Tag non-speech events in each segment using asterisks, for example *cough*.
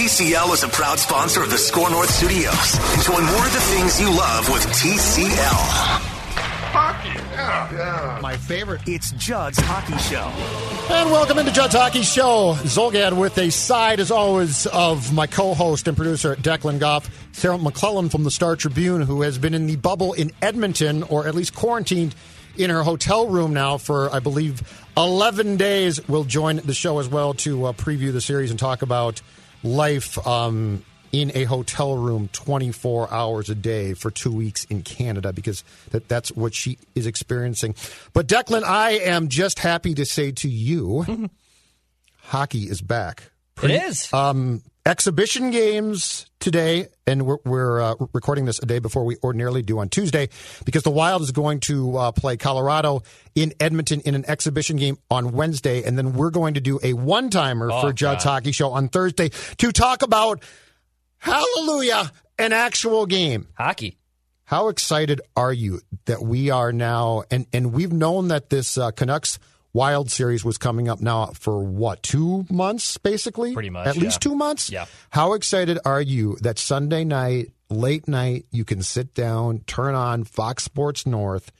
TCL is a proud sponsor of the SKOR North Studios. Enjoy more of the things you love with TCL. Hockey, yeah, yeah. My favorite. It's Judd's Hockey Show. And welcome into Judd's Hockey Show. Zulgad with a side, as always, of my co-host and producer, Declan Goff. Sarah McLellan from the Star Tribune, who has been in the bubble in Edmonton, or at least quarantined in her hotel room now for, I believe, 11 days, will join the show as well to uh, preview the series and talk about life um, in a hotel room 24 hours a day for two weeks in Canada because that, that's what she is experiencing. But Declan, I am just happy to say to you, *laughs* hockey is back. It is. Um, exhibition games today, and we're, we're uh, recording this a day before we ordinarily do on Tuesday because the Wild is going to uh, play Colorado in Edmonton in an exhibition game on Wednesday, and then we're going to do a one timer Oh, for Judd's God. Hockey Show on Thursday to talk about Hallelujah, an actual game. Hockey. How excited are you that we are now, and, and we've known that this uh, Canucks Wild series was coming up now for what, two months, basically? Pretty much, At least two months? Yeah. How excited are you that Sunday night, late night, you can sit down, turn on Fox Sports North,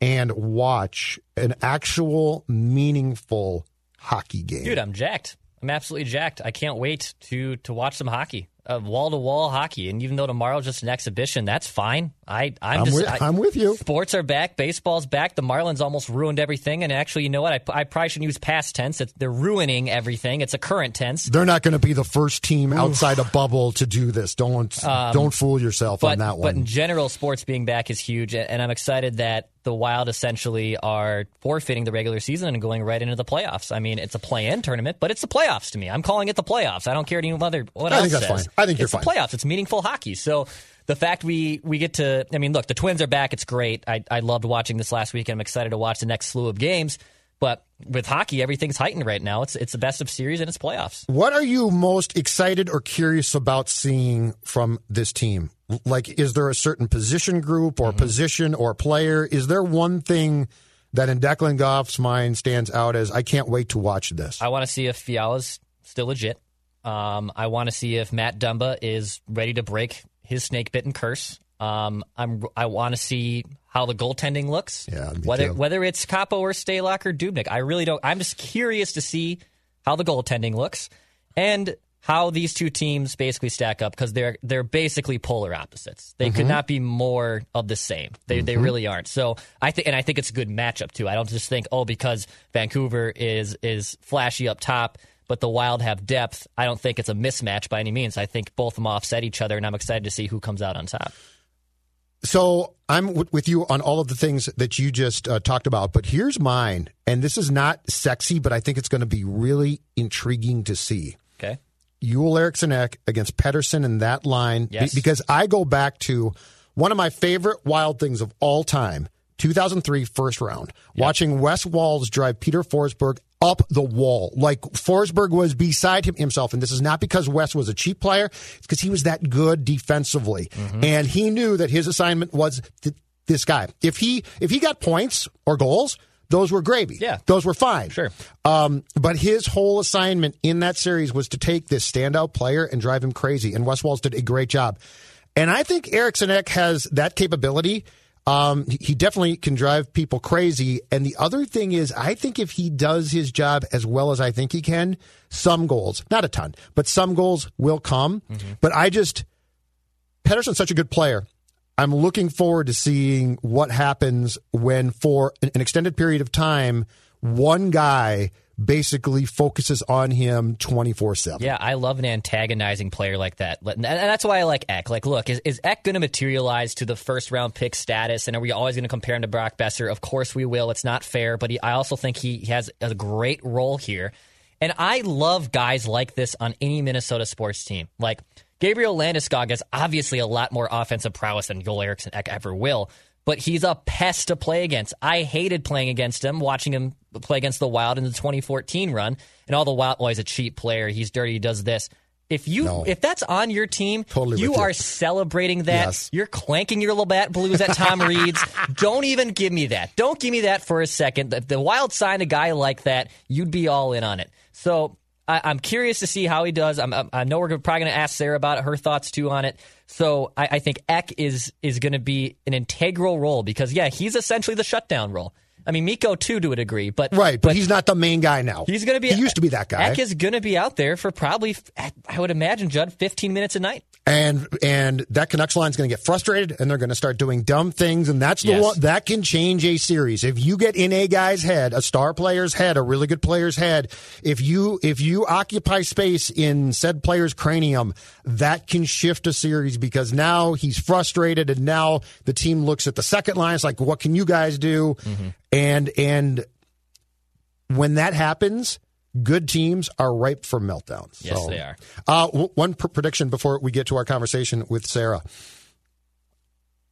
and watch an actual meaningful hockey game? Dude, I'm jacked. I'm absolutely jacked. I can't wait to to watch some hockey. Wall to wall hockey. And even though tomorrow's just an exhibition, that's fine. I I'm, I'm just with- I- I'm with you. Sports are back, baseball's back. The Marlins almost ruined everything. And actually, you know what? I, I probably shouldn't use past tense. It's, they're ruining everything. It's a current tense. They're not going to be the first team outside a bubble to do this. Don't don't fool yourself Um, But, on that one. but in general, sports being back is huge, and I'm excited that the Wild essentially are forfeiting the regular season and going right into the playoffs. I mean, it's a play-in tournament, but it's the playoffs to me. I'm calling it the playoffs. I don't care any other what I else think that's says. fine. I think you're it's fine. the playoffs. It's meaningful hockey. So the fact we we get to, I mean, look, the Twins are back. It's great. I I loved watching this last week, and I'm excited to watch the next slew of games. But with hockey, everything's heightened right now. It's it's the best of series and it's playoffs. What are you most excited or curious about seeing from this team? Like, is there a certain position group Mm-hmm. or position or player? Is there one thing that in Declan Goff's mind stands out as I can't wait to watch this? I want to see if Fiala's still legit. Um, I want to see if Matt Dumba is ready to break his snake bitten curse. Um, I'm I want to see how the goaltending looks. Yeah, whether too. whether it's Kaapo or Stalock or Dubnyk, I really don't. I'm just curious to see how the goaltending looks and how these two teams basically stack up because they're they're basically polar opposites. They Mm-hmm. could not be more of the same. They they really aren't. So I think and I think it's a good matchup too. I don't just think oh because Vancouver is is flashy up top. But the Wild have depth. I don't think it's a mismatch by any means. I think both of them offset each other, and I'm excited to see who comes out on top. So I'm w- with you on all of the things that you just uh, talked about, but here's mine, and this is not sexy, but I think it's going to be really intriguing to see. Okay. Eriksson Ek against Pettersson in that line be- Yes. because I go back to one of my favorite wild things of all time 2003 first round watching Wes Walz drive Peter Forsberg up the wall like Forsberg was beside him himself and this is not because Wes was a cheap player it's because he was that good defensively and he knew that his assignment was th- this guy if he if he got points or goals those were gravy Yeah. those were fine Sure. um, but his whole assignment in that series was to take this standout player and drive him crazy. And Wes Walz did a great job. And I think Eriksson Ek has that capability. Um, he- definitely can drive people crazy. And the other thing is, I think if he does his job as well as I think he can, some goals, not a ton, but some goals will come. But I just, Pettersson's such a good player. I'm looking forward to seeing what happens when, for an extended period of time, one guy basically focuses on him 24 7. Yeah, I love an antagonizing player like that. And that's why I like Ek. Like, look, is, is Ek going to materialize to the first round pick status? And are we always going to compare him to Brock Boeser? Of course we will. It's not fair, but he, I also think he has a great role here. And I love guys like this on any Minnesota sports team. Like, Gabriel Landeskog has obviously a lot more offensive prowess than Joel Eriksson Ek ever will, but he's a pest to play against. I hated playing against him, watching him play against the Wild in the 2014 run, and all the Wild, oh, he's a cheap player. He's dirty. He does this. If you No. if that's on your team, Totally you with you. are celebrating that. Yes. You're clanking your Labatt blues at Tom Reid's. *laughs* Don't even give me that. Don't give me that for a second. If the Wild signed a guy like that, you'd be all in on it. So I, I'm curious to see how he does. I'm, I'm- I know we're probably going to ask Sarah about her thoughts too on it. So I, I think Ek is is going to be an integral role because yeah, he's essentially the shutdown role. I mean, Mikko too to a degree, but Right, but, he's not the main guy now. He's going to be. He used to be that guy. Ek is going to be out there for probably, I would imagine, Judd, 15 minutes a night. And and that Canucks line is going to get frustrated, and they're going to start doing dumb things, and that's the Yes. one that can change a series. If you get in a guy's head, a star player's head, a really good player's head, if you if you occupy space in said player's cranium, that can shift a series because now he's frustrated, and now the team looks at the second line. It's like, what can you guys do? Mm-hmm. And and when that happens. Good teams are ripe for meltdowns. Yes, So, they are. uh, w- one pr- prediction before we get to our conversation with Sarah.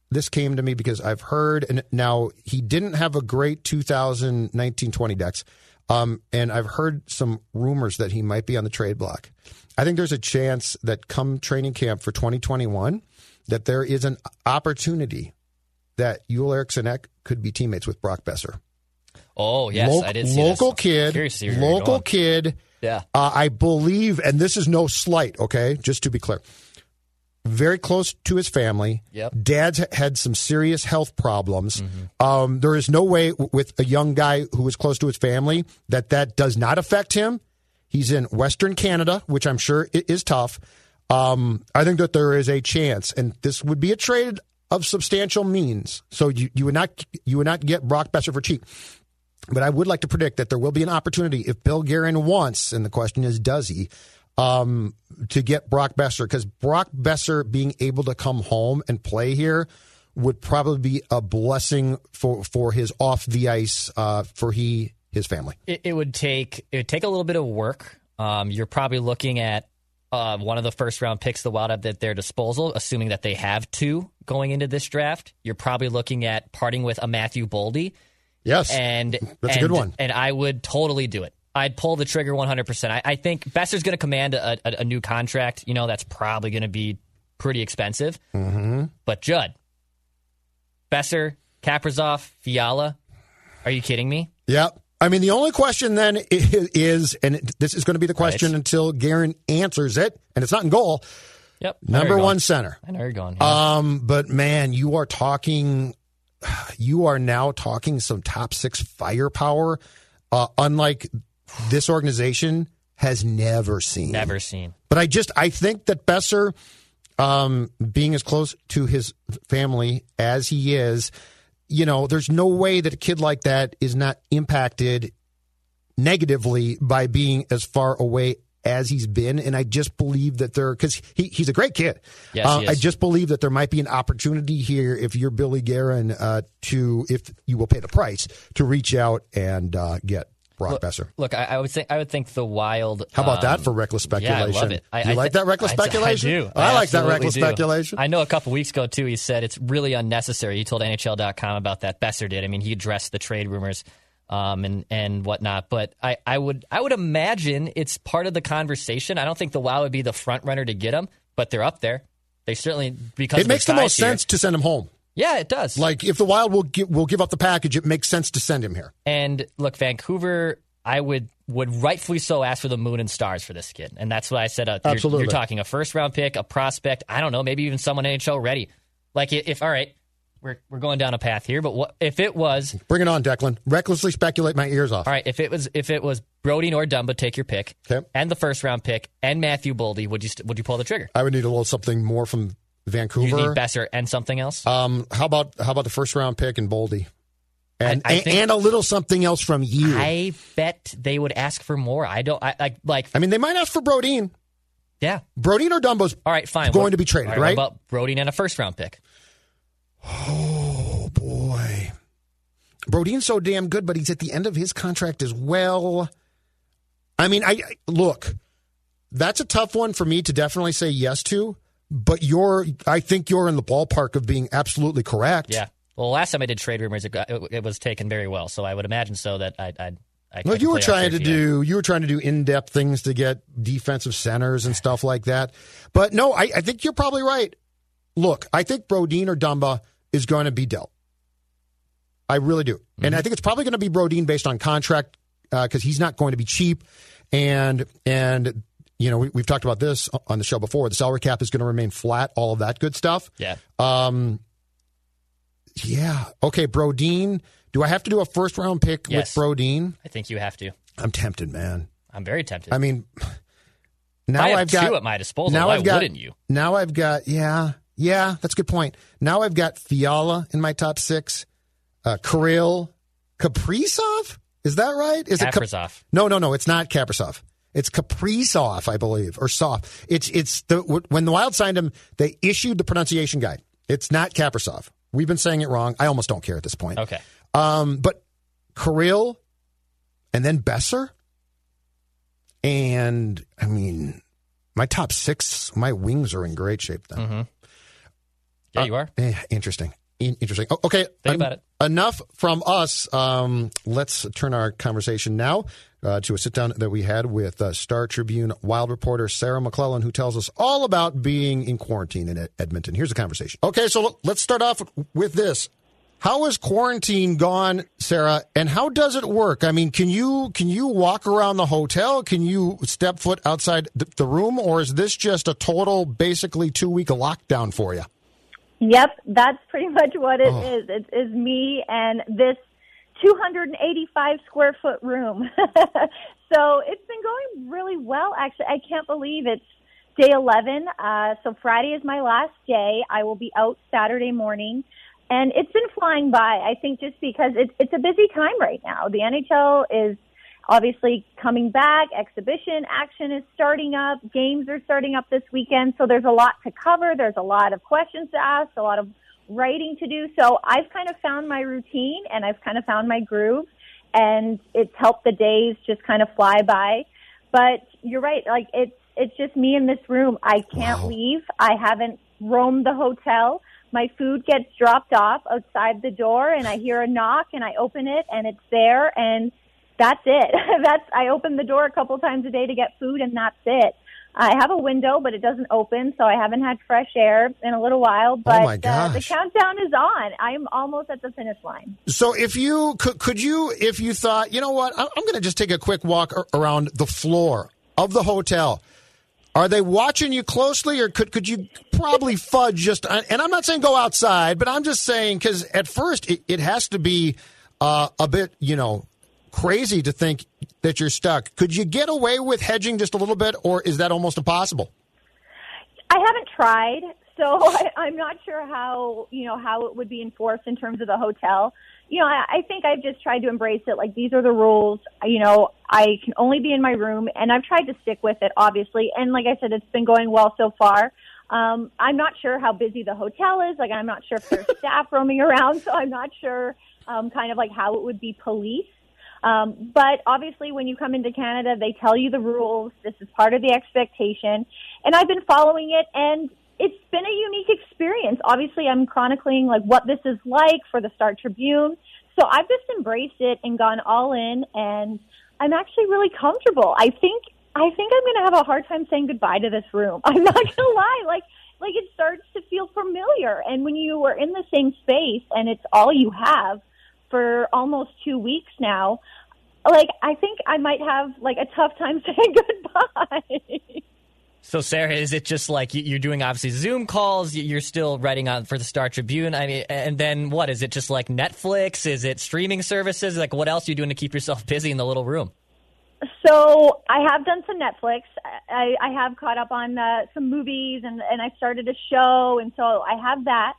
This came to me because I've heard, and now he didn't have a great 2019-20 Dex, um, and I've heard some rumors that he might be on the trade block. I think there's a chance that come training camp for 2021, that there is an opportunity that Yul Eriksson could be teammates with Brock Boeser. Oh yes, Loc- I did see local kid, local kid. Yeah. Uh, I believe, and this is no slight, okay, just to be clear, very close to his family. Yep. Dad's had some serious health problems. Um, there is no way w- with a young guy who is close to his family that that does not affect him. He's in Western Canada, which I'm sure is tough. Um, I think that there is a chance, and this would be a trade of substantial means. So you, you would not you would not get Brock Boeser for cheap. But I would like to predict that there will be an opportunity if Bill Guerin wants, and the question is, does he, um, to get Brock Boeser? Because Brock Boeser being able to come home and play here would probably be a blessing for, for his off the ice, uh, for he his family. It, it would take it would take a little bit of work. Um, you're probably looking at uh, one of the first round picks the Wild have at their disposal, assuming that they have two going into this draft. You're probably looking at parting with a Matthew Boldy, Yes, and *laughs* That's a good one. And I would totally do it. I'd pull the trigger 100. percent I, I think Boeser's going to command a, a, a new contract. You know, that's probably going to be pretty expensive. Mm-hmm. But Judd, Boeser, Kaprizov, Fiala, are you kidding me? Yeah. I mean, the only question then is, and this is going to be the question Right. until Guerin answers it, and it's not in goal. Yep. Number one going. center. I know you're going. yeah. Um, but man, you are talking. You are now talking some top six firepower, uh, unlike this organization has never seen. Never seen. But I just I think that Boeser, um, being as close to his family as he is, you know, there's no way that a kid like that is not impacted negatively by being as far away as he's been. And I just believe that there because he, he's a great kid. Yes, Uh, I just believe that there might be an opportunity here if you're Billy Guerin uh, to if you will pay the price to reach out and uh, get Brock Boeser. Look, I, I would think I would think the Wild. How about that um, for reckless Yeah, I speculation? love it. I, you I like that reckless *laughs* speculation? I do. I, like that reckless do. speculation. I know a couple weeks ago too. He said it's really unnecessary. He told NHL.com about that. Boeser did. I mean, he addressed the trade rumors um, and and whatnot. But I, I would I would imagine it's part of the conversation. I don't think the Wild would be the front runner to get him, but they're up there. They certainly because it makes the most here. sense to send him home. Yeah, it does. Like if the Wild will give, will give up the package, it makes sense to send him here. And look, Vancouver, I would would rightfully so ask for the moon and stars for this kid, and that's what I said. Uh, you're- Absolutely. you're, talking a first round pick, a prospect. I don't know, maybe even someone NHL ready. Like if all right, we're we're going down a path here, but what if it was Bring it on, Declan. Recklessly speculate my ears off. all right? If it was if it was Brody or Dumba, take your pick, Okay. and the first round pick, and Matthew Boldy, would you st- would you pull the trigger? I would need a little something more from You Vancouver. need Boeser and something else. Um, how about how about the first round pick and Boldy, and I- I and, think- and a little something else from you. I, I bet they would ask for more. I don't. I like like I mean, they might ask for Brodin. yeah. Brodin or Dumba's All right, fine. going to be traded, all right? What about Brodin and a first round pick? Oh boy, Brodin's so damn good, but he's at the end of his contract as well. I mean, I I- look. That's a tough one for me to definitely say yes to. But you're, I think you're in the ballpark of being absolutely correct. Yeah. Well, last time I did trade rumors, it, got, it, it was taken very well. So I would imagine so that I. I, I Well, you were trying to do you were trying to do in depth things to get defensive centers and stuff like that. But no, I, I think you're probably right. Look, I think Brodin or Dumba is going to be dealt. I really do, and I think it's probably going to be Brodin based on contract because he's not going to be cheap, and and you know we, we've talked about this on the show before. The salary cap is going to remain flat, all of that good stuff. Yeah. Um, yeah. Okay, Brodin. Do I have to do a first round pick Yes. with Brodin? I think you have to. I'm tempted, man. I'm very tempted. I mean, *sighs* now I have have got two at my disposal. Now Why I've got, wouldn't you? Now I've got yeah, yeah. That's a good point. Now I've got Fiala in my top six. Uh, Kirill Kaprizov. Is that right? Is it Kap- Kaprizov. No, no, no. It's not Kaprizov. It's Kaprizov, I believe, or Soft. It's it's the when the Wild signed him, they issued the pronunciation guide. It's not Kaprizov. We've been saying it wrong. I almost don't care at this point. Okay. Um, but Kirill and then Boeser. And I mean, my top six, my wings are in great shape then. Mm-hmm. Yeah, you are. Interesting. In- interesting. O- okay. Think about it. Enough from us. Um, let's turn our conversation now uh, to a sit down that we had with uh, Star Tribune Wild reporter Sarah McLellan, who tells us all about being in quarantine in Ed- Edmonton. Here's the conversation. Okay, so let's start off with this. How is quarantine gone, Sarah? And how does it work? I mean, can you can you walk around the hotel? Can you step foot outside the, the room, or is this just a total, basically two week lockdown for you? Yep, that's pretty much what it Oh. is. It is me and this 285 square foot room. *laughs* so it's been going really well, actually. I can't believe it's day 11. Uh, so Friday is my last day. I will be out Saturday morning. And it's been flying by, I think, just because it's, it's a busy time right now. The NHL is obviously coming back. Exhibition action is starting up. Games are starting up this weekend. So there's a lot to cover. There's a lot of questions to ask, a lot of writing to do. So I've kind of found my routine and I've kind of found my groove and it's helped the days just kind of fly by. But you're right. Like it's, it's just me in this room. I can't Wow. leave. I haven't roamed the hotel. My food gets dropped off outside the door and I hear a knock and I open it and it's there and that's it. *laughs* that's I open the door a couple times a day to get food and that's it. I have a window, but it doesn't open, so I haven't had fresh air in a little while. But my Uh, the countdown is on. I'm almost at the finish line. So if you could, could you, if you thought, you know what, I'm, I'm going to just take a quick walk around the floor of the hotel. Are they watching you closely, or could could you probably fudge just? And I'm not saying go outside, but I'm just saying because at first it, it has to be uh, a bit, you know, crazy to think that you're stuck. Could you get away with hedging just a little bit, or is that almost impossible? I haven't tried, so *laughs* I, I'm not sure how you know how it would be enforced in terms of the hotel. You know, I, I think I've just tried to embrace it. Like these are the rules. You know, I can only be in my room, and I've tried to stick with it, obviously. And like I said, it's been going well so far. Um, I'm not sure how busy the hotel is. Like, I'm not sure if there's *laughs* staff roaming around, so I'm not sure um, kind of like how it would be policed. Um, but obviously, when you come into Canada, they tell you the rules. This is part of the expectation. And I've been following it, and it's been a unique experience. Obviously, I'm chronicling like what this is like for the Star Tribune. So I've just embraced it and gone all in, and I'm actually really comfortable. I think I think I'm going to have a hard time saying goodbye to this room. *laughs* I'm not going to lie. Like like it starts to feel familiar, and when you are in the same space and it's all you have for almost two weeks now, like I think I might have like a tough time *laughs* saying goodbye. So, Sarah, is it just like you- you're doing obviously Zoom calls? you- You're still writing on for the Star Tribune. I mean, and then what is it? Just like Netflix? Is it streaming services? Like, what else are you doing to keep yourself *laughs* busy in the little room? So I have done some Netflix. I, I have caught up on uh, some movies, and and I started a show, and so I have that.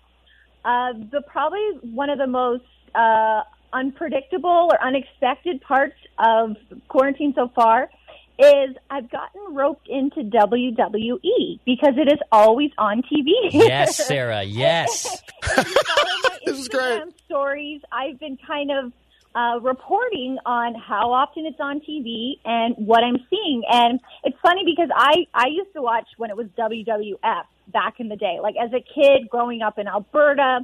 Uh, the probably one of the most uh, unpredictable or unexpected parts of quarantine so far is I've gotten roped into WWE because it is always on TV. Yes, *laughs* Sarah. Yes. *laughs* If you follow my *laughs* This is great. Instagram Stories. I've been kind of uh, reporting on how often it's on TV and what I'm seeing. And it's funny because I I used to watch when it was WWF back in the day. Like as a kid growing up in Alberta,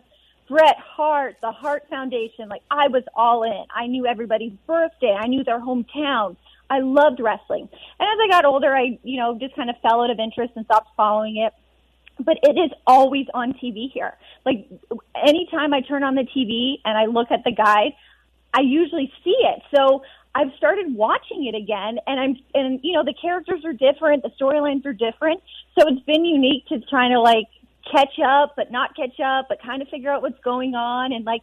Bret Hart, the Hart Foundation. Like I was all in. I knew everybody's birthday. I knew their hometown. I loved wrestling. And as I got older, I you know just kind of fell out of interest and stopped following it but it is always on TV here. Like anytime I turn on the TV and I look at the guide, I usually see it. So I've started watching it again and I'm and you know the characters are different, the storylines are different. So it's been unique to trying to like catch up but not catch up but kind of figure out what's going on and like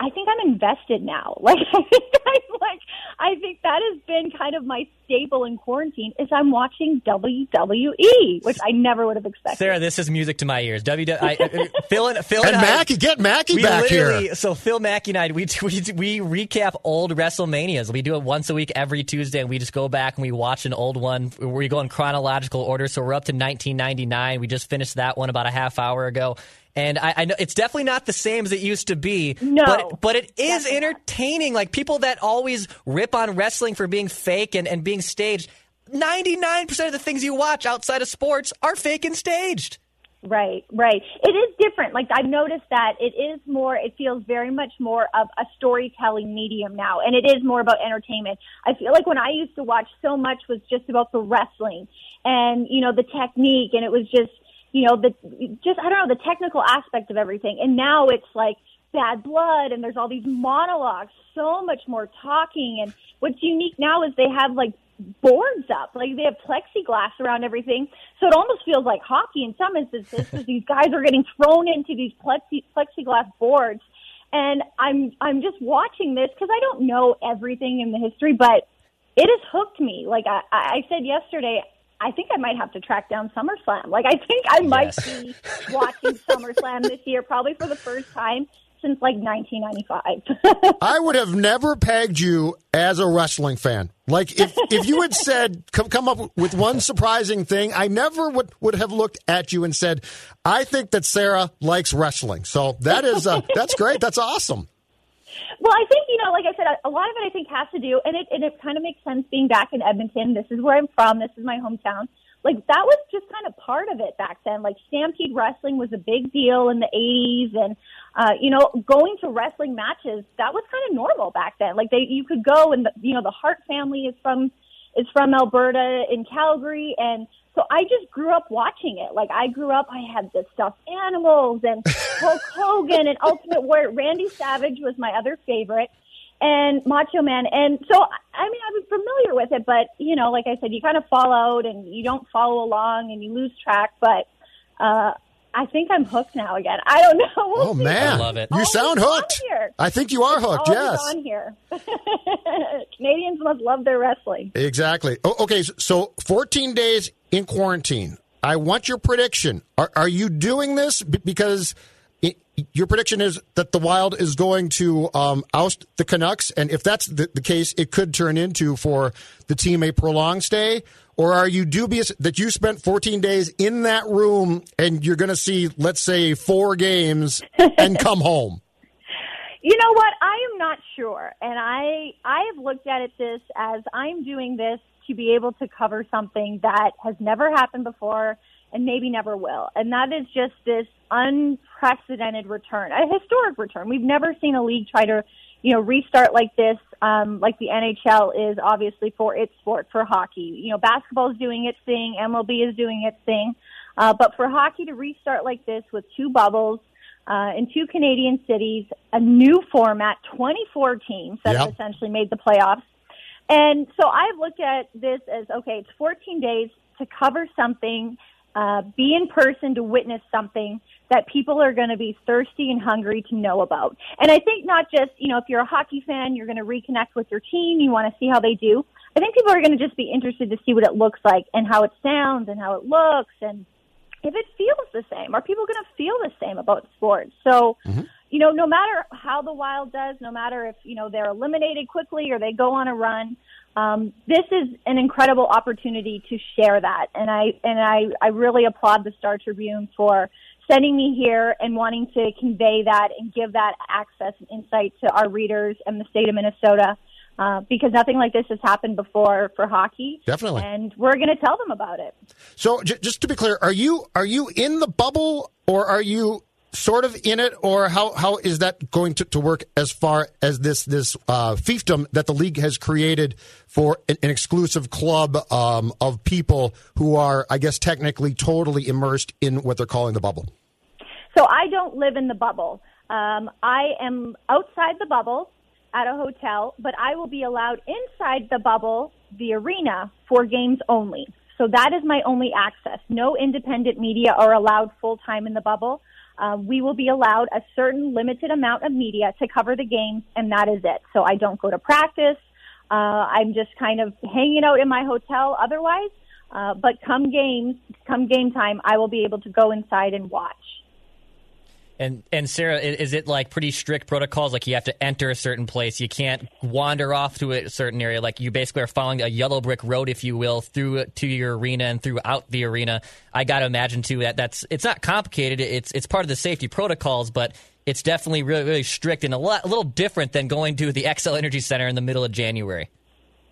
I think I'm invested now. *laughs* Like I think I'm like I think that has been kind of my staple in quarantine is I'm watching WWE, which I never would have expected. Sarah, this is music to my ears. W. I, I- Phil and Phil And and I- get Mackey we back here. So Phil Mackey and I, we, we we recap old WrestleManias. We do it once a week every Tuesday, and we just go back and we watch an old one. We go in chronological order. So we're up to 1999. We just finished that one about a half hour ago. And I, I know it's definitely not the same as it used to be. No, but but it is definitely not. entertaining. Like people that always rip on wrestling for being fake and, and being staged. 99% of the things you watch outside of sports are fake and staged. Right, right. It is different. Like I've noticed that it is more. It feels very much more of a storytelling medium now, and it is more about entertainment. I feel like when I used to watch, so much was just about the wrestling and you know the technique, and it was just you know the just I don't know the technical aspect of everything. And now it's like bad blood, and there's all these monologues, so much more talking. And what's unique now is they have like boards up. Like they have plexiglass around everything. So it almost feels like hockey in some instances *laughs* because these guys are getting thrown into these plexi, plexiglass boards. And I'm, I'm just watching this because I don't know everything in the history, but it has hooked me. Like I, I said yesterday, I think I might have to track down SummerSlam. Like I think I might Yes. be watching SummerSlam this year, probably for the first time since like 1995. *laughs* I would have never pegged you as a wrestling fan. Like if if you had said come, come up with one surprising thing, I never would would have looked at you and said, "I think that Sarah likes wrestling." So that is uh, that's great. That's awesome. Well, I think you know, like I said, a lot of it I think has to do, and it and it kind of makes sense being back in Edmonton. This is where I'm from. This is my hometown. Like that was just kind of part of it back then. Like Stampede Wrestling was a big deal in the '80s, and uh, you know, going to wrestling matches that was kind of normal back then. Like they, you could go, and the, you know, the Hart family is from is from Alberta in Calgary, and so I just grew up watching it. Like I grew up, I had the stuffed animals and *laughs* Hulk Hogan and Ultimate Warrior. Randy Savage was my other favorite, and Macho Man. And so I mean, I was familiar with it, but you know, like I said, you kind of fall out and you don't follow along and you lose track. But uh, I think I'm hooked now again. I don't know. We'll Oh see. man, I love it. You Always sound hooked. here. I think you are hooked. Always Yes. on here. *laughs* Canadians must love their wrestling. Exactly. Oh, okay, so 14 days in quarantine. I want your prediction. Are, are you doing this because i your prediction is that the Wild is going to um, oust the Canucks? And if that's the, the case, it could turn into for the team a prolonged stay? Or are you dubious that you spent 14 days in that room and you're going to see, let's say, four games and *laughs* come home? You know what? I am not sure, and I I have looked at it this as I'm doing this to be able to cover something that has never happened before and maybe never will, and that is just this unprecedented return, a historic return. We've never seen a league try to, you know, restart like this, um, like the NHL is obviously for its sport for hockey. You know, basketball is doing its thing, MLB is doing its thing, uh, but for hockey to restart like this with two bubbles uh, in two Canadian cities, a new format, 24 teams that Yep. essentially made the playoffs. And so I've looked at this as okay, it's 14 days, to cover something, uh, be in person to witness something that people are going to be thirsty and hungry to know about. And I think not just, you know, if you're a hockey fan, you're going to reconnect with your team, you want to see how they do. I think people are going to just be interested to see what it looks like and how it sounds and how it looks and if it feels the same. Are people going to feel the same about sports? So, mm-hmm. you know, no matter how the Wild does, no matter if, you know, they're eliminated quickly or they go on a run, um, this is an incredible opportunity to share that. And I, and I, I really applaud the Star Tribune for sending me here and wanting to convey that and give that access and insight to our readers and the state of Minnesota. Uh, because nothing like this has happened before for hockey. Definitely, and we're going to tell them about it. So, j- just to be clear, are you are you in the bubble or are you sort of in it, or how, how is that going to, to work as far as this this uh, fiefdom that the league has created for an, an exclusive club um, of people who are, I guess, technically totally immersed in what they're calling the bubble? So I don't live in the bubble. Um, I am outside the bubble at a hotel, but I will be allowed inside the bubble, the arena, for games only. So that is my only access. No independent media are allowed full time in the bubble. Uh, we will be allowed a certain limited amount of media to cover the games, and that is it. So I don't go to practice. Uh, I'm just kind of hanging out in my hotel otherwise. Uh, but come games, come game time, I will be able to go inside and watch. And and Sarah, is it like pretty strict protocols? Like you have to enter a certain place, you can't wander off to a certain area. Like you basically are following a yellow brick road, if you will, through to your arena and throughout the arena. I got to imagine too that that's it's not complicated. It's it's part of the safety protocols, but it's definitely really really strict and a, lot, a little different than going to the Xcel Energy Center in the middle of January.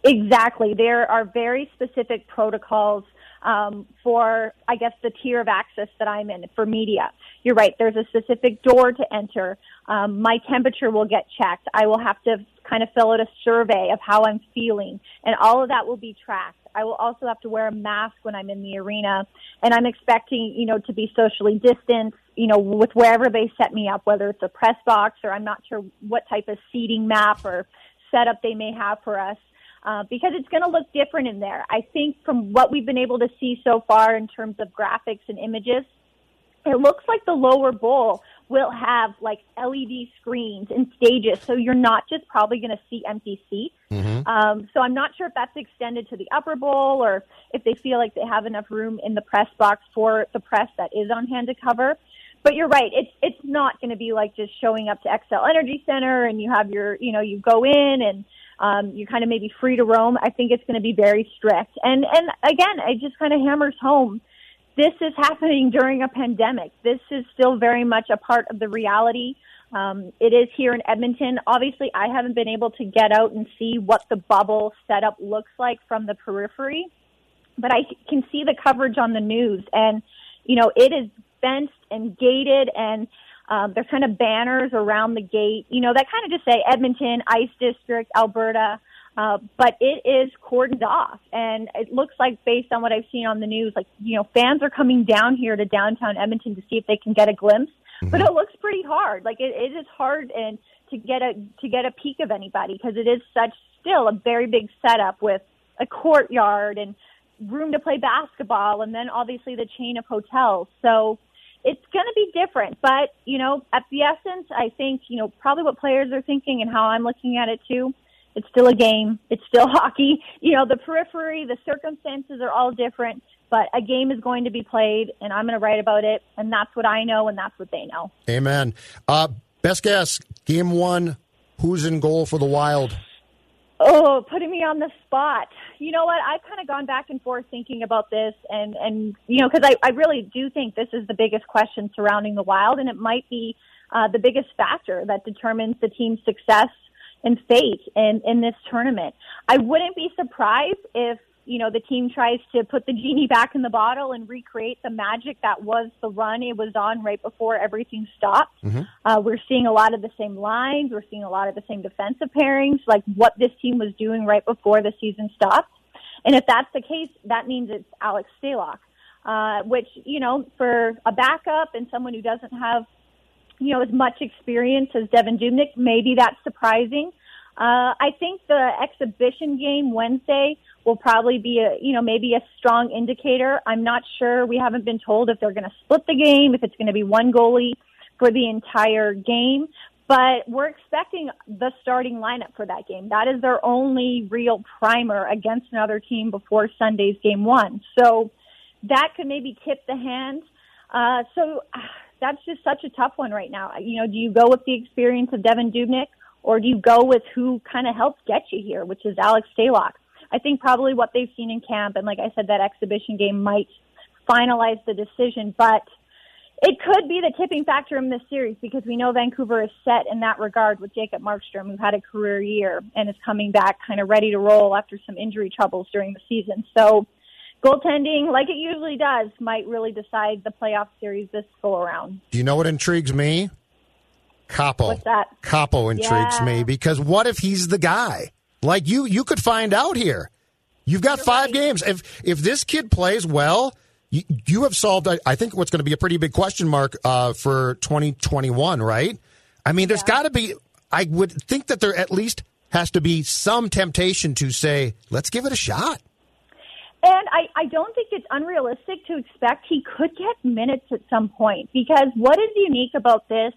Exactly, there are very specific protocols um, for, I guess, the tier of access that I'm in for media. You're right. There's a specific door to enter. Um, my temperature will get checked. I will have to kind of fill out a survey of how I'm feeling, and all of that will be tracked. I will also have to wear a mask when I'm in the arena, and I'm expecting, you know, to be socially distanced, you know, with wherever they set me up, whether it's a press box or I'm not sure what type of seating map or setup they may have for us uh, because it's going to look different in there. I think from what we've been able to see so far in terms of graphics and images, it looks like the lower bowl will have like LED screens and stages, so you're not just probably going to see empty seats. Mm-hmm. Um, so I'm not sure if that's extended to the upper bowl or if they feel like they have enough room in the press box for the press that is on hand to cover. But you're right; it's it's not going to be like just showing up to Xcel Energy Center and you have your you know you go in and um, you're kind of maybe free to roam. I think it's going to be very strict. And and again, it just kind of hammers home. This is happening *laughs* during a pandemic. This is still very much a part of the reality. Um, it is here in Edmonton. Obviously, I haven't been able to get out and see what the bubble setup looks like from the periphery, but I can see the coverage on the news, and you know it is fenced and gated and um, there's kind of banners around the gate, you know, that kind of just say Edmonton, Ice District, Alberta. Uh, but it is cordoned off, and it looks like, based on what I've seen on the news, like you know, fans are coming down here to downtown Edmonton to see if they can get a glimpse. Mm-hmm. But it looks pretty hard. Like it, it is hard and to get a to get a peek of anybody because it is such still a very big setup with a courtyard and room to play basketball, and then obviously the chain of hotels. So it's going to be different. But, you know, at the essence, I think, you know, probably what players are thinking and how I'm looking at it too. It's still a game. It's still *laughs* hockey. You know, the periphery, the circumstances are all different, but a game is going to be played and I'm going to write about it. And that's what I know and that's what they know. Amen. Uh, best guess, game one, who's in goal for the Wild? Oh, putting me on the spot. You know what? I've kind of gone back and forth thinking about this, and and you know, because I I really do think this is the biggest question surrounding the Wild, and it might be uh, the biggest factor that determines the team's success and fate in in this tournament. I wouldn't be surprised if you know, the team tries to put the genie *laughs* back in the bottle and recreate the magic that was the run it was on right before everything stopped. Mm-hmm. Uh, we're seeing a lot of the same lines. We're seeing a lot of the same defensive pairings, like what this team was doing right before the season stopped. And if that's the case, that means it's Alex Stalock, uh, which, you know, for a backup and someone who doesn't have, you know, as much experience as Devan Dubnyk, maybe that's surprising. Uh, I think the exhibition game Wednesday will probably be a, you know, maybe a strong indicator. I'm not sure. We haven't been told if they're going to split the game, if it's going to be one goalie for the entire game, but we're expecting the starting lineup for that game. That is their only real primer against another team before Sunday's game one. So that could maybe tip the hand. Uh, so that's just such a tough one right now. You know, do you go with the experience of Devan Dubnyk or do you go with who kind of helped get you here, which is Alex Stalock? I think probably what they've seen in camp and like I said, that exhibition game might finalize the decision, but it could be the tipping factor in this series because we know Vancouver is set in that regard with Jacob Markstrom, who had a career year and is coming back kind of ready to roll after some injury troubles during the season. So goaltending, like it usually does, might really decide the playoff series this go around. Do you know what intrigues me? Kaapo. What's that? Kaapo intrigues Yeah. me because what if he's the guy? Like you, you could find out here. You've got five games. If if this kid plays well, you, you have solved. I, I think what's going to be a pretty big question mark uh, for 2021, right? I mean, there's got to be. I would think that there at least has to be some temptation to say, let's give it a shot. And I, I don't think it's unrealistic to expect he could get minutes at some point because what is unique about this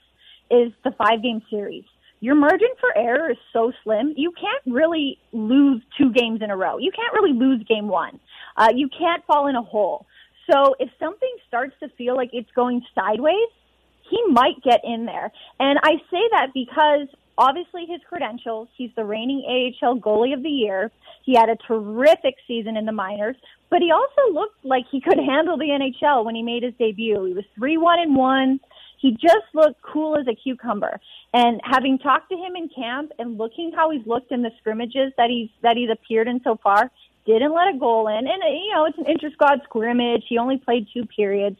is the five game series. Your margin for error is so slim. You can't really lose two games in a row. You can't really lose game one. Uh, you can't fall in a hole. So if something starts to feel like it's going sideways, he might get in there. And I say that because obviously his credentials, he's the reigning AHL goalie of the year. He had a terrific season in the minors, but he also looked like he could handle the NHL when he made his debut. He was 3-1 and 1. He just looked cool as a cucumber. And having talked to him in camp and looking how he's looked in the scrimmages that he's that he's appeared in so far, didn't let a goal in. And uh, you know, it's an inter squad scrimmage. He only played two periods,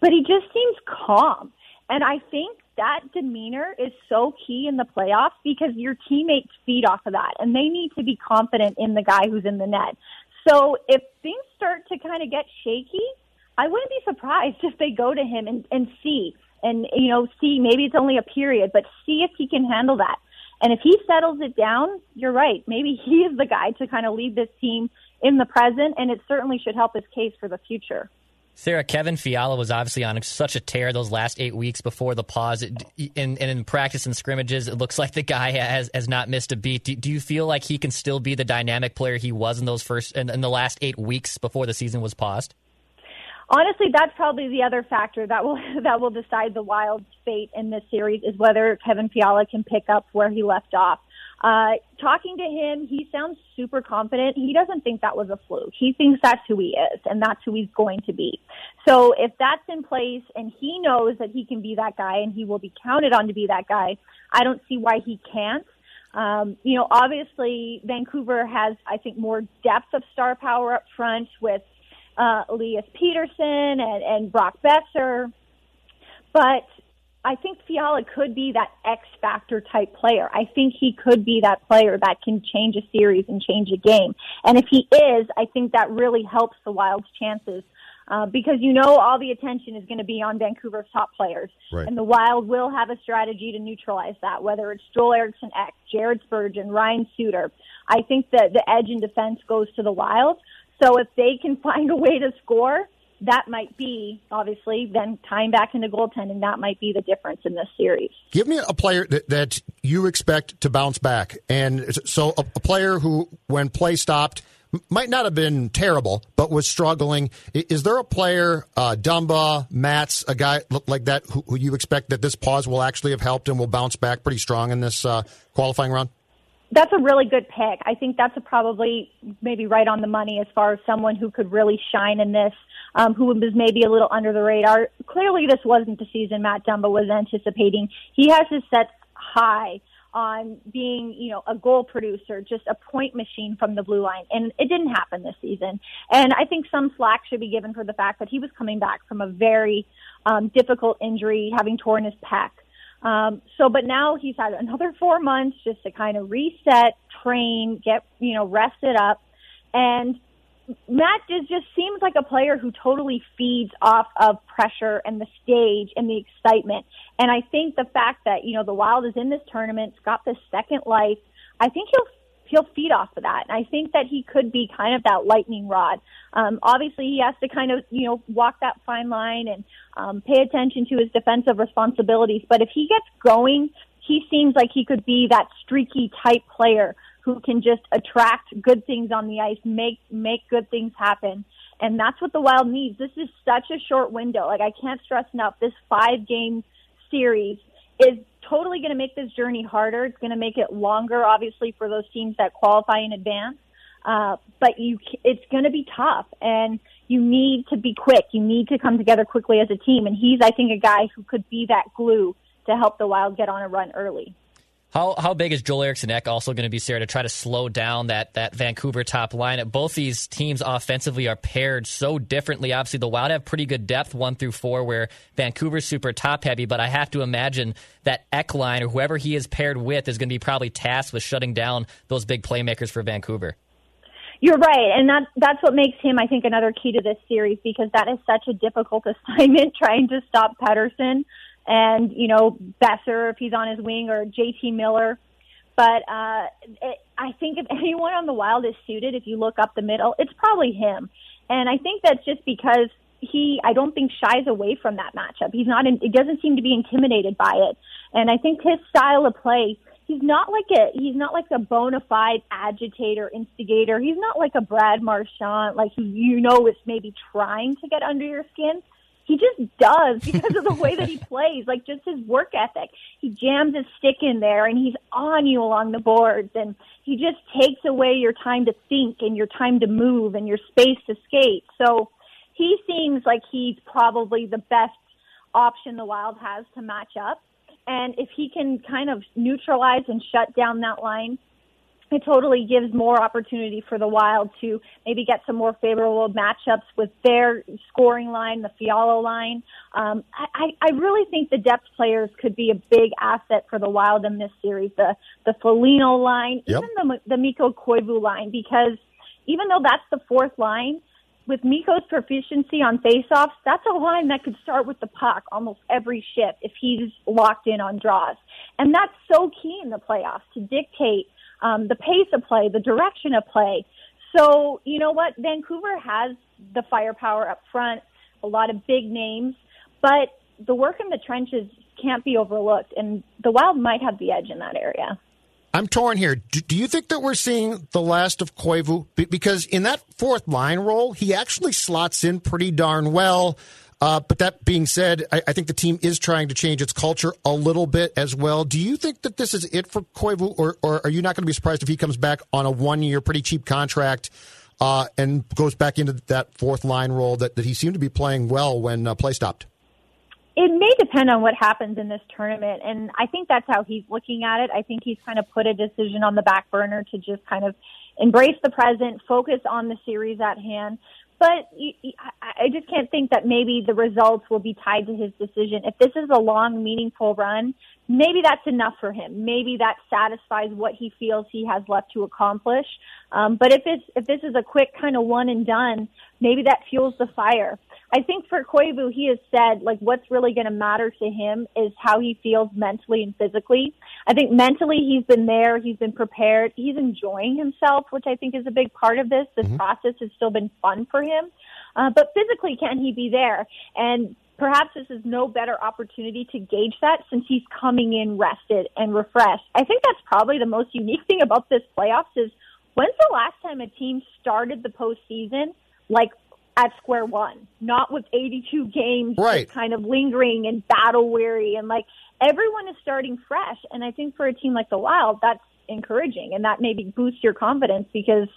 but he just seems calm. And I think that demeanor is so key in the playoffs because your teammates feed off of that and they need to be confident in the guy who's in the net. So if things start to kind of get shaky, I wouldn't be surprised *laughs* if they go to him and, and see and, you know, see maybe it's only a period, but see if he can handle that. And if he settles it down, you're right. Maybe *laughs* he is the guy to kind of lead this team in the present, and it certainly should help his case for the future. Sarah, Kevin Fiala was obviously on such a tear those last eight weeks before the pause. And in practice and scrimmages, it looks *laughs* like the guy has, has not missed a beat. Do, do you feel like he can still be the dynamic player he was in those first in, in the last eight weeks before the season was paused? Honestly, that's probably the other factor that will *laughs* that will decide the Wild's fate in this series is whether Kevin Fiala can pick up where he left off. Uh, talking to him, he sounds super confident. He doesn't think that was a fluke. He thinks that's who he is and that's who he's going to be. So if that's in place and he knows that he can be that guy and he will be counted on to be that guy, I don't see why he can't. Um, you know, obviously Vancouver has, I think, more depth of star power up front with uh, Elias Pettersson and, and Brock Boeser. But I think Fiala could be that X factor type player. I think he could be that player that can change a series and change a game. And if he is, I think that really helps the Wild's chances. Uh, because you know all the attention is going to be on Vancouver's top players, Right. and the Wild will have a strategy to neutralize that. Whether it's Joel Eriksson X, Jared Spurgeon, Ryan Suter, I think that the edge in defense goes to the Wild. So if they can *laughs* find a way to score, that might be obviously then tying back into goaltending. That might be the difference in this series. Give me a player that, that you expect to bounce back. And so a, a player who, when play stopped, might not have been terrible, but was struggling. Is there a player, uh, Dumba, Mats, a guy like that, who, who you expect that this pause will actually have helped and will bounce back pretty strong in this uh, qualifying round? That's a really good pick. I think that's probably maybe right on the money as far as someone who could really shine in this, um, who was maybe a little under the radar. Clearly, this wasn't the season Matt Dumba was anticipating. He has his sets high on being, you know, a goal producer, just a point machine from the blue line. And it didn't happen this season. And I think some slack should be given for the fact that he was coming back from a very um, difficult injury, having torn his pec. Um, so, but now he's had another four months just to kind of reset, train, get, you know, rested up. And Matt just, just seems like a player who totally feeds off of pressure and the stage and the excitement. And I think the fact that, you know, the Wild is in this tournament, it's got this second life, I think he'll he'll feed off of that. And I think that he could be kind of that lightning rod. Um, obviously, he has to kind of you know walk that fine line and um, pay attention to his defensive responsibilities. But if he gets going, he seems like he could be that streaky type player who can just attract good things on the ice, make make good things happen. And that's what the Wild needs. This is such a short window. Like I can't stress enough, this five game series is totally going to make this journey harder. It's going to make it longer, obviously, for those teams that qualify in advance. Uh, but you, it's going to be tough, and you need to be quick. You need to come together quickly as a team. And he's, I think, a guy who could be that glue to help the Wild get on a run early. How how big is Joel Eriksson Ek also going to be, Sarah, to try to slow down that that Vancouver top line? Both these teams offensively are paired so differently. Obviously, the Wild have pretty good depth, one through four, where Vancouver's super top heavy. But I have to imagine that Ek line or whoever he is paired with is going to be probably tasked with shutting down those big playmakers for Vancouver. You're right, and that that's what makes him, I think, another key to this series because that is such a difficult *laughs* assignment trying to stop Pettersson and you know Boeser if he's on his wing or JT Miller. But uh, it, I think if *laughs* anyone on the Wild is suited, if you look up the middle, it's probably him. And I think that's just because he, I don't think shies away from that matchup. He's not, in, it doesn't seem to be intimidated by it. And I think his style of play, he's not like a, he's not like a bona fide agitator, instigator. He's not like a Brad Marchand, like who you know is maybe trying to get under your skin he just does *laughs* because of the way that he plays, like just his work ethic. He jams his stick in there and he's on you along the boards and he just takes away your time to think and your time to move and your space to skate. So he seems like he's probably the best option the Wild has to match up. And if he can kind of neutralize and shut down that line, it totally gives more opportunity for the Wild to maybe get some more favorable matchups with their scoring line, the Fiala line. Um, I, I really think the depth players could be a big asset for the Wild in this series. The the Foligno line, yep. even the the Mikko Koivu line, because even though that's the fourth line, with Mikko's proficiency on faceoffs, that's a line that could start with the puck almost every shift if he's locked in on draws. And that's so key in the playoffs to dictate um, the pace of play, the direction of play. So, you know what? Vancouver has the firepower up front, a lot of big names, but the work in the trenches can't be overlooked, and the Wild might have the edge in that area. I'm torn here. Do, do, you think that we're seeing the last of Koivu? Because in that fourth line role, he actually slots in pretty darn well. Uh, but that being said, I, I, think the team is trying to change its culture a little bit as well. Do you think that this is it for Koivu, or, or are you not going to be surprised if he comes back on a one-year, pretty cheap contract uh, and goes back into that fourth line role that, that he seemed to be playing well when uh, play stopped? It may depend on what happens in this tournament, and I think that's how he's looking at it. I think he's kind of put a decision on the back burner to just kind of embrace the present, focus on the series at hand but I just can't think that maybe the results will be tied to his decision. If this is a long, meaningful run, maybe that's enough for him. Maybe that satisfies what he feels he has left to accomplish. Um, but if it's if this is a quick kind of one and done, maybe that fuels the fire. I think for Koivu, he has said like what's really going to matter to him is how he feels mentally and physically. I think mentally he's been there, he's been prepared, he's enjoying himself, which I think is a big part of this. This mm-hmm. process has still been fun for him, uh, but physically, can he be there? And perhaps this is no better opportunity to gauge that since he's coming in rested and refreshed. I think that's probably the most unique *laughs* thing about this playoffs is when's the last time a team started the postseason like at square one, not with 82 games right. kind of lingering and battle weary and like everyone is starting fresh. And I think for a team like the Wild, that's encouraging and that maybe boosts your confidence because,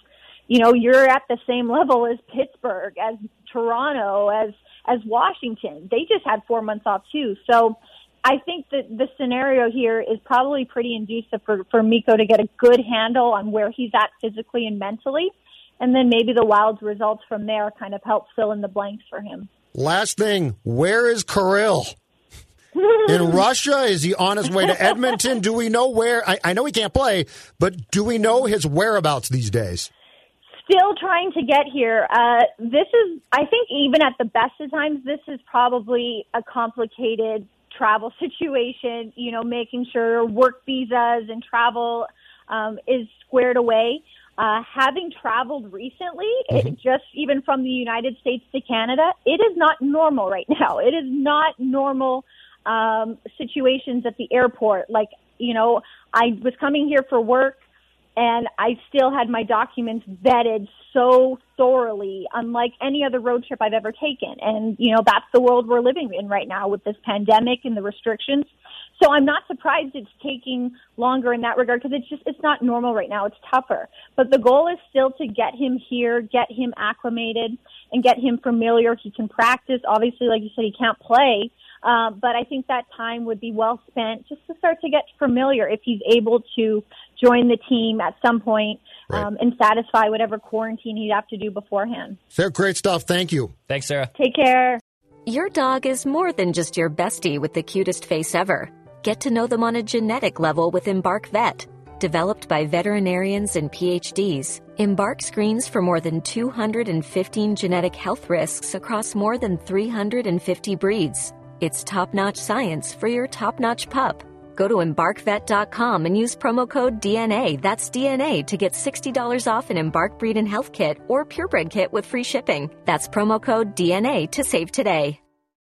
you know, you're at the same level as Pittsburgh, as Toronto, as, as Washington. They just had four months off too. So I think that the scenario here is probably pretty inducive for, for Mikko to get a good handle on where he's at physically and mentally and then maybe the Wild's results from there kind of help fill in the blanks for him. Last thing, where is Kirill? *laughs* in Russia? Is he on his way to Edmonton? Do we know where? I, I, know he can't play, but do we know his whereabouts these days? Still trying to get here. Uh, this is, I think, even at the best of times, this is probably a complicated travel *laughs* situation. You know, making sure work visas and travel um, is squared away. Uh, having traveled recently, it, just even from the United States to Canada, it is not normal right now. It is not normal um, situations at the airport. Like, you know, I was coming here for work and I still had my documents vetted so thoroughly, unlike any other road trip I've ever taken. And, you know, that's the world we're living in right now with this pandemic and the restrictions. So I'm not surprised it's taking longer in that regard because it's just, it's not normal right now. It's tougher. But the goal is still to get him here, get him acclimated and get him familiar. He can practice. Obviously, like you said, he can't play. Um, but I think that time would be well spent just to start to get familiar if he's able to join the team at some point, Right. um, and satisfy whatever quarantine he'd have to do beforehand. Sarah, great stuff. Thank you. Thanks, Sarah. Take care. Your dog is more than just your bestie with the cutest face ever. Get to know them on a genetic level with Embark Vet. Developed by veterinarians and PhDs, Embark screens for more than 215 genetic health risks across more than 350 breeds. It's top notch science for your top notch pup. Go to embarkvet.com and use promo code DNA, that's DNA, to get $60 off an Embark Breed and Health Kit or Purebred Kit with free shipping. That's promo code DNA to save today.